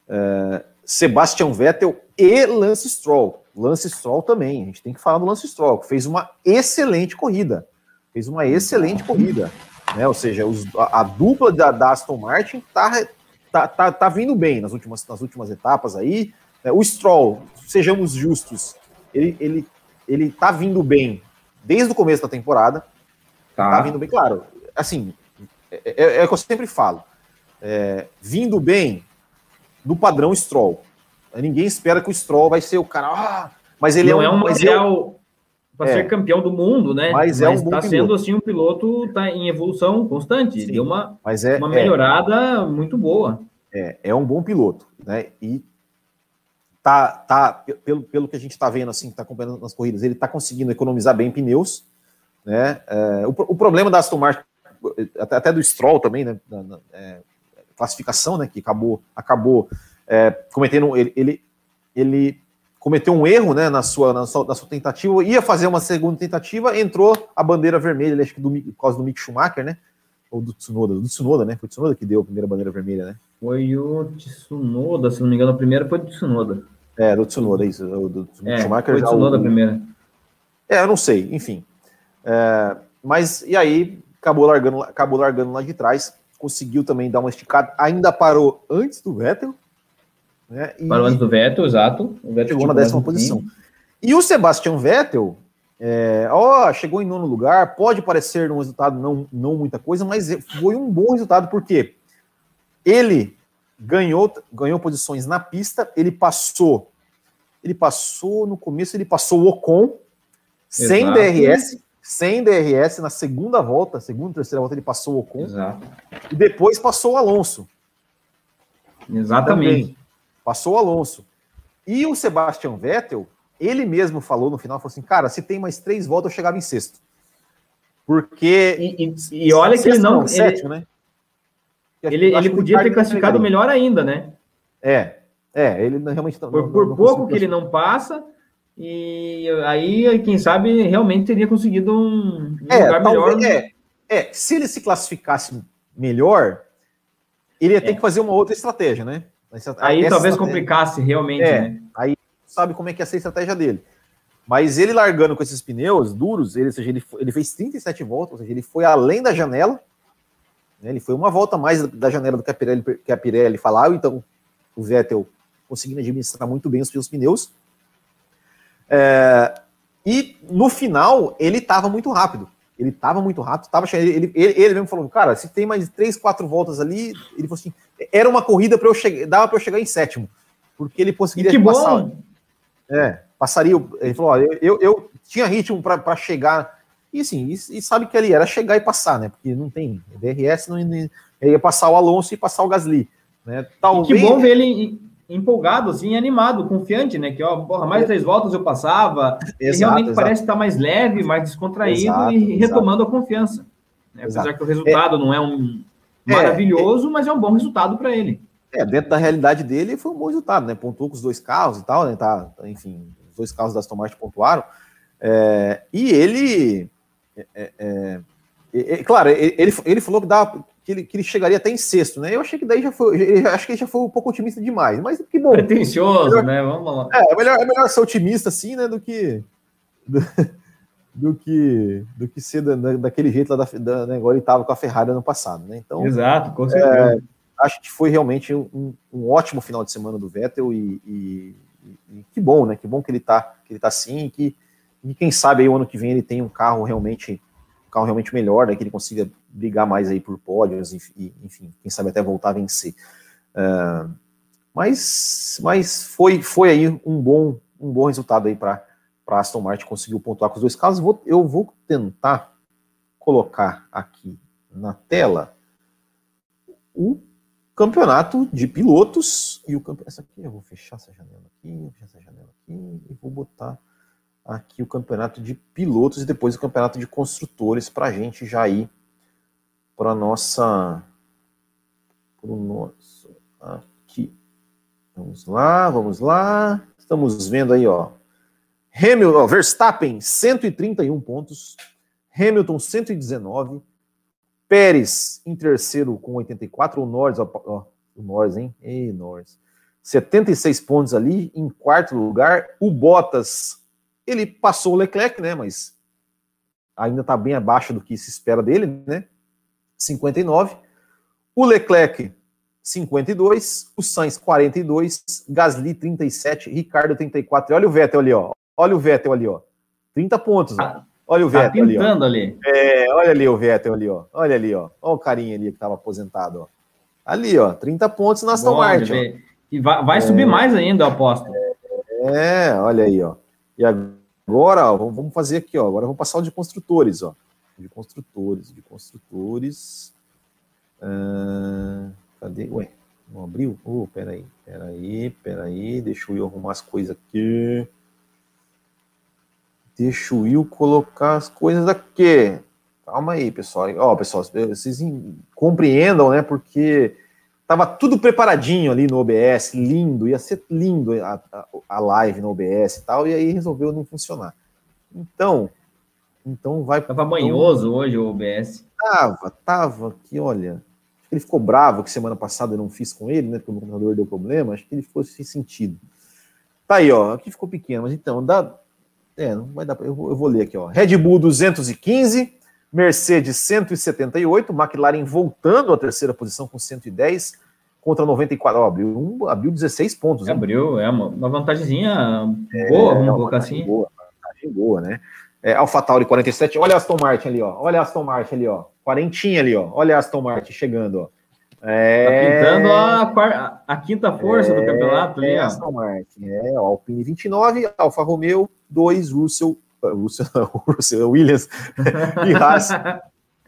É, Sebastian Vettel e Lance Stroll. Lance Stroll também, a gente tem que falar do Lance Stroll, que fez uma excelente corrida. Fez uma excelente corrida. Né? Ou seja, os, a, a, dupla da, da Aston Martin está tá, tá, tá vindo bem nas últimas, nas últimas etapas aí. É, o Stroll, sejamos justos, ele, ele, ele tá vindo bem desde o começo da temporada. Tá, tá vindo bem, claro. Assim, é, é, é o que eu sempre falo. É, vindo bem no padrão Stroll. Ninguém espera que o Stroll vai ser o cara. Ah, mas ele não é um, é um material para é, ser campeão do mundo, né? Mas, é é um está sendo assim um piloto tá em evolução constante. Sim, deu uma, mas é, uma melhorada é, muito boa. É, é um bom piloto, né? E tá, tá pelo, pelo que a gente está vendo assim, está acompanhando nas corridas, ele está conseguindo economizar bem pneus, né? É, o, o, problema da Aston Martin, até, até do Stroll também, né? Na, na, é, classificação, né? Que acabou, acabou é, cometendo ele, ele, ele cometeu um erro né, na, sua, na, sua, na sua tentativa, ia fazer uma segunda tentativa, entrou a bandeira vermelha, acho que do, por causa do Mick Schumacher, né? Ou do Tsunoda, do Tsunoda, né? Foi o Tsunoda que deu a primeira bandeira vermelha, né? Foi o Tsunoda, se não me engano, a primeira foi do Tsunoda. É, do Tsunoda, isso. O do é, Schumacher foi o Tsunoda a primeira. É, eu não sei, enfim. É, mas, e aí, acabou largando, acabou largando lá de trás, conseguiu também dar uma esticada, ainda parou antes do Vettel, né? E Parou antes do Vettel, exato. O Vettel chegou na décima posição. E o Sebastian Vettel, é, ó, chegou em nono lugar, pode parecer um resultado não, não muita coisa, mas foi um bom resultado, porque ele ganhou, ganhou posições na pista, ele passou, ele passou no começo, ele passou o Ocon, Exato. sem DRS, sem DRS, na segunda volta, segunda, terceira volta, ele passou o Ocon, Exato. e depois passou o Alonso. Exatamente. Também. Passou o Alonso. E o Sebastian Vettel, ele mesmo falou no final, falou assim, cara, se tem mais três voltas, eu chegava em sexto. Porque... E, e, e olha que ele não... Ele, sétimo, né? Ele, ele podia ter classificado melhor ainda, né? É, é, ele realmente... Não, por, por não, pouco que ele não passa, e aí, quem sabe, realmente teria conseguido um, um é, lugar melhor. É, é, se ele se classificasse melhor, ele ia ter é. que fazer uma outra estratégia, né? Aí talvez complicasse realmente, é, né? Aí sabe como é que ia ser a estratégia dele. Mas ele largando com esses pneus duros, ele, ou seja, ele, ele fez 37 voltas, ou seja, ele foi além da janela, né? ele foi uma volta mais da janela do que a Pirelli, que a Pirelli falava, então o Vettel conseguindo administrar muito bem os seus pneus. É, e no final, ele estava muito rápido. Ele estava muito rápido, tava, ele, ele, ele mesmo falou, cara, se tem mais três, quatro voltas ali, ele falou assim, era uma corrida para eu chegar, dava para eu chegar em sétimo, porque ele conseguiria que passar. Bom. É, passaria. Ele falou: olha, eu, eu tinha ritmo para chegar. E assim, e, e, sabe que ali era chegar e passar, né? Porque não tem DRS, não, ia passar o Alonso e passar o Gasly. Né? Talvez... E que bom ver ele empolgado, assim, animado, confiante, né? Que, ó, porra, mais três voltas eu passava. Exato, ele realmente exato. parece estar mais leve, mais descontraído exato, e retomando a confiança. Né? Apesar que o resultado é, não é um é, maravilhoso, é, mas é um bom resultado para ele. É, dentro da realidade dele foi um bom resultado, né? Pontuou com os dois carros e tal, né? Tá, enfim, os dois carros da Aston Martin pontuaram. É, e ele, é, é, é, é claro, ele, ele falou que dava, que ele, que ele chegaria até em sexto, né? Eu achei que daí já foi, acho que ele já foi um pouco otimista demais, mas que bom. Pretencioso, melhor, né? Vamos lá. É, é melhor, é melhor ser otimista assim, né, do que do, do que do que ser da, daquele jeito lá da, da né, agora ele estava com a Ferrari ano passado, né? Então, exato, com certeza. É, acho que foi realmente um, um, ótimo final de semana do Vettel e, e, e, que bom, né? Que bom que ele tá que ele tá assim, e que e quem sabe aí o ano que vem ele tem um carro realmente um carro realmente melhor, né? Que ele consiga brigar mais aí por pódios, enfim, enfim quem sabe até voltar a vencer. Uh, mas, mas foi, foi aí um bom, um bom resultado aí para Aston Martin conseguiu pontuar com os dois carros. Vou, eu vou tentar colocar aqui na tela o campeonato de pilotos e o campeonato. Essa aqui eu vou fechar essa janela aqui, vou fechar essa janela aqui e vou botar aqui o campeonato de pilotos e depois o campeonato de construtores para a gente já ir para nossa para o nosso aqui. Vamos lá, vamos lá. Estamos vendo aí, ó. Hamilton, Verstappen 131 pontos, Hamilton 119, Pérez em terceiro com 84, o Norris, ó, ó o Norris, hein? Ei, Norris. 76 pontos ali, em quarto lugar, o Bottas, ele passou o Leclerc, né, mas ainda está bem abaixo do que se espera dele, né? 59. O Leclerc, 52. O Sainz, 42. Gasly, 37. Ricardo, 34. E olha o Vettel ali, ó. Olha o Vettel ali, ó. 30 pontos. Ah, olha o tá Vettel tá pintando ali, ali. É, olha ali o Vettel ali, ó. Olha ali, ó. Olha o carinha ali que estava aposentado, ó. Ali, ó. 30 pontos na Aston Martin. E vai, vai é... subir mais ainda, eu aposto. É, olha aí, ó. E agora, ó, vamos fazer aqui, ó. Agora vamos passar o de construtores, ó de construtores, de construtores. Uh, cadê? Ué, não abriu? Oh, peraí, peraí, peraí, deixa eu arrumar as coisas aqui. Deixa eu colocar as coisas aqui. Calma aí, pessoal. Ó, pessoal, vocês compreendam, né? Porque tava tudo preparadinho ali no OBS, lindo, ia ser lindo a, a, a live no OBS e tal, e aí resolveu não funcionar. Então, então vai. Tava manhoso então, hoje o OBS. Tava, tava, que olha. Acho que ele ficou bravo que semana passada eu não fiz com ele, né? Porque o computador deu problema. Acho que ele ficou sem sentido. Tá aí, ó. Aqui ficou pequeno, mas então, dá. É, não vai dar pra... eu, vou, eu vou ler aqui, ó. Red Bull 215, Mercedes 178, McLaren voltando à terceira posição com 110 contra 94. Ó, abriu, um, abriu 16 pontos. Hein? Abriu, é uma, uma vantagemzinha boa, é, vamos colocar assim. Boa, vantagem boa, né? É, AlphaTauri 47. Olha a Aston Martin ali, ó. Olha a Aston Martin ali, ó. Quarentinha ali, ó. Olha a Aston Martin chegando, ó. É... Tá pintando a, a, quinta força é... do campeonato ali, é, ó. Aston Martin, é, ó, Alpine 29, Alfa Romeo 2, Russell, uh, Russell, Russell Williams e Haas,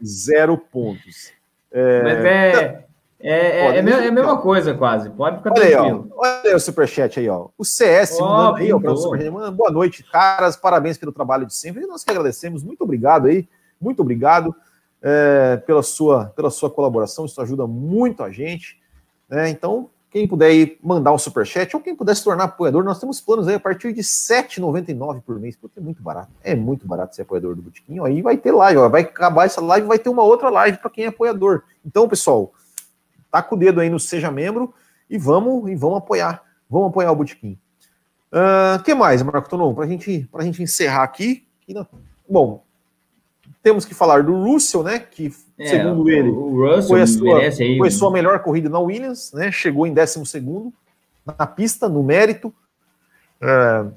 zero pontos. É... Mas é, é, é, é, é, a mesma coisa, quase. Pode ficar olha tranquilo. Aí, ó, olha aí o superchat aí, ó. O CS oh, mandando aí, ó, superchat, mandando, boa noite, caras. Parabéns pelo trabalho de sempre. E nós que agradecemos. Muito obrigado aí. Muito obrigado é, pela, sua, pela sua colaboração. Isso ajuda muito a gente. Né? Então, quem puder aí mandar um superchat ou quem puder se tornar apoiador, nós temos planos aí a partir de R$ 7,99 por mês, porque é muito barato. É muito barato ser apoiador do Botiquinho. Aí vai ter live, ó, vai acabar essa live, vai ter uma outra live para quem é apoiador. Então, pessoal, taca o dedo aí no Seja Membro e vamos, e vamos apoiar. Vamos apoiar o Botequim. O uh, que mais, Marco Tonon? Para gente, a gente encerrar aqui. Bom, temos que falar do Russell, né? Que, é, segundo ele, foi, a sua, foi sua melhor corrida na Williams, né? Chegou em 12 na pista, no mérito. Uh,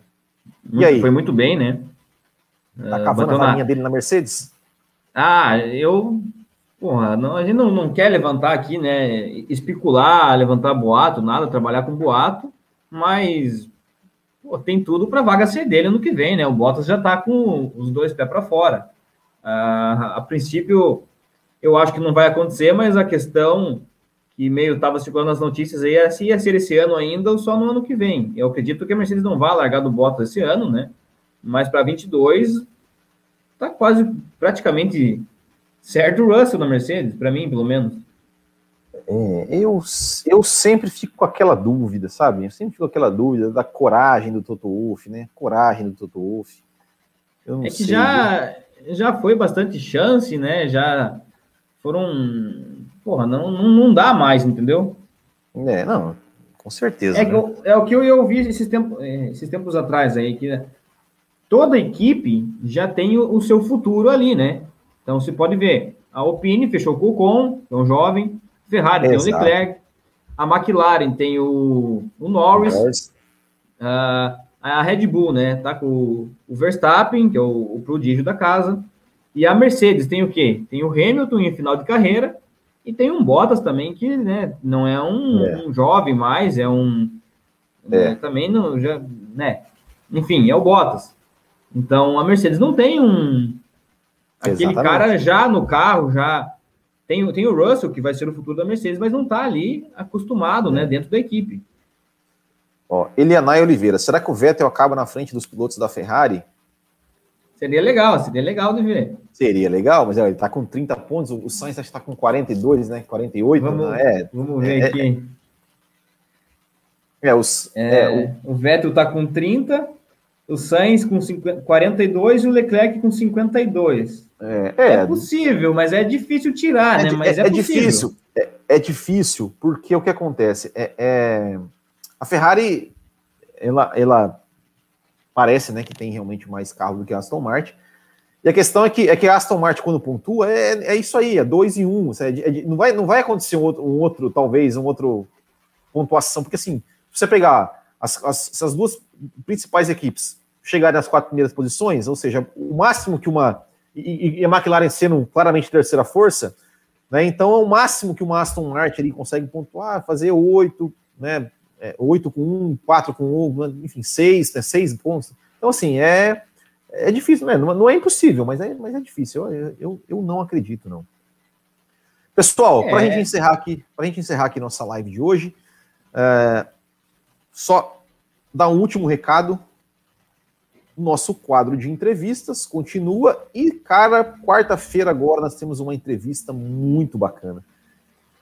e aí? Foi muito bem, né? Tá cavando a varinha dele na Mercedes? Ah, eu Porra, não, a gente não, não quer levantar aqui, né? Especular, levantar boato, nada, trabalhar com boato, mas pô, tem tudo para vaga ser dele no que vem, né? O Bottas já está com os dois pés para fora. Ah, a princípio, eu acho que não vai acontecer, mas a questão que meio estava circulando nas notícias aí é se ia ser esse ano ainda ou só no ano que vem. Eu acredito que a Mercedes não vai largar do Bottas esse ano, né? Mas para 22 tá quase praticamente certo o Russell na Mercedes, para mim, pelo menos. É, eu, eu sempre fico com aquela dúvida, sabe? Eu sempre fico com aquela dúvida da coragem do Toto Wolff, né? Coragem do Toto Wolff. é que sei, já, já foi bastante chance, né? Já foram. porra, não, não, não dá mais, entendeu? É, não, com certeza. É, né? eu, é o que eu ouvi esses tempos, é, esses tempos atrás aí, que toda equipe já tem o, o, seu futuro ali, né? Então você pode ver, a Alpine fechou com o Ocon, que é um jovem, Ferrari Exato. tem o Leclerc, a McLaren tem o, o Norris, Norris. Uh, a Red Bull, né, tá com o, o Verstappen, que é o, o, prodígio da casa, e a Mercedes tem o quê? Tem o Hamilton em final de carreira, e tem um Bottas também, que né, não é um, é. um jovem mais, é um... É. Né, também não, já, né, enfim, é o Bottas. Então, a Mercedes não tem um... Aquele Exatamente. cara já no carro, já... Tem, tem o Russell, que vai ser o futuro da Mercedes, mas não está ali acostumado, né, dentro da equipe. Ó, Elianai Oliveira, será que o Vettel acaba na frente dos pilotos da Ferrari? Seria legal, seria legal de ver. Seria legal, mas ele está com 30 pontos, o Sainz está com 42, né? 48, vamos, né? É, vamos ver é, aqui. É, os, é, é, o... o Vettel está com 30, o Sainz com 50, 42 e o Leclerc com 52. É, é, é possível, mas é difícil tirar, é, né? Mas é, é difícil. É, é, difícil, porque o que acontece? é a Ferrari, ela, ela parece né, que tem realmente mais carro do que a Aston Martin. E a questão é que, é que a Aston Martin, quando pontua, é, é isso aí, é 2 e 1. Um, é, é, não, vai, não vai acontecer um outro, um outro, talvez, um outro pontuação, porque assim, se você pegar as, as, essas duas principais equipes chegarem nas quatro primeiras posições, ou seja, o máximo que uma. E, e a McLaren sendo claramente terceira força, né? Então é o máximo que uma Aston Martin ali consegue pontuar, fazer oito, né? é, 8 com 1, 4 com 1, enfim, 6, né, 6 pontos. Então, assim, é, é difícil, né? não, não é impossível, mas é, mas é difícil. Eu, eu, eu não acredito, não. Pessoal, é. para a gente encerrar aqui, para a gente encerrar aqui nossa live de hoje, é, só dar um último recado. Nosso quadro de entrevistas continua e, cara, quarta-feira agora nós temos uma entrevista muito bacana.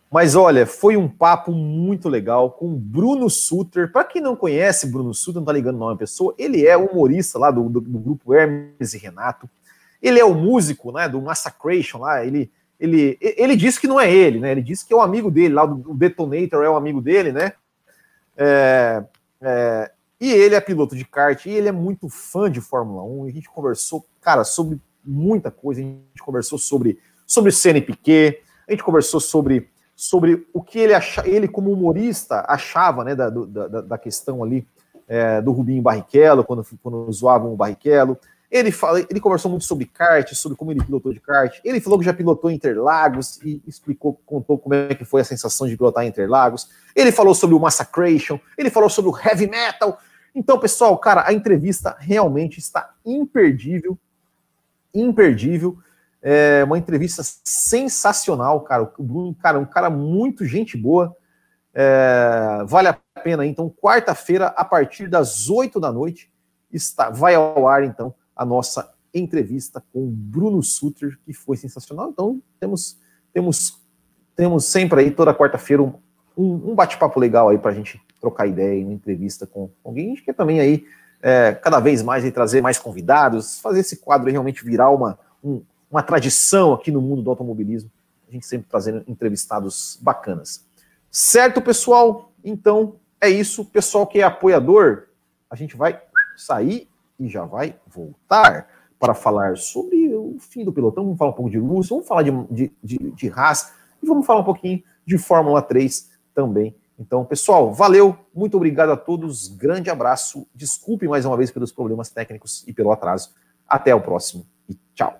Mas olha, foi um papo muito legal com Bruno Suter. Para quem não conhece Bruno Suter, não tá ligando o nome da pessoa, ele é humorista lá do, do, do, grupo Hermes e Renato. Ele é o músico né, do Massacration lá. Ele, ele, ele disse que não é ele, né? Ele disse que é o um amigo dele lá, do Detonator é o um amigo dele, né? É, é, e ele é piloto de kart e ele é muito fã de Fórmula 1. E a gente conversou, cara, sobre muita coisa. A gente conversou sobre, sobre Senna e a gente conversou sobre sobre o que ele, acha, ele como humorista, achava né, da, da, da questão ali é, do Rubinho Barrichello, quando, quando zoavam o Barrichello. Ele, fala, ele conversou muito sobre kart, sobre como ele pilotou de kart. Ele falou que já pilotou Interlagos e explicou, contou como é que foi a sensação de pilotar Interlagos. Ele falou sobre o Massacration, ele falou sobre o Heavy Metal. Então, pessoal, cara, a entrevista realmente está imperdível. Imperdível. É uma entrevista sensacional, cara. O Bruno, cara, um cara muito gente boa. É, vale a pena. Então, quarta-feira, a partir das 8 da noite, está, vai ao ar, então, a nossa entrevista com o Bruno Suter, que foi sensacional. Então, temos, temos, temos sempre aí, toda quarta-feira, um, um bate-papo legal aí para a gente trocar ideia, uma entrevista com alguém. A gente quer também aí, é, cada vez mais, aí, trazer mais convidados, fazer esse quadro realmente virar uma, um, uma tradição aqui no mundo do automobilismo. A gente sempre trazendo entrevistados bacanas. Certo, pessoal? Então é isso. Pessoal que é apoiador, a gente vai sair e já vai voltar para falar sobre o fim do pelotão. Vamos falar um pouco de luz, vamos falar de, de, de, de Haas e vamos falar um pouquinho de Fórmula 3 também. Então, pessoal, valeu, muito obrigado a todos, grande abraço. Desculpe mais uma vez pelos problemas técnicos e pelo atraso. Até o próximo e tchau.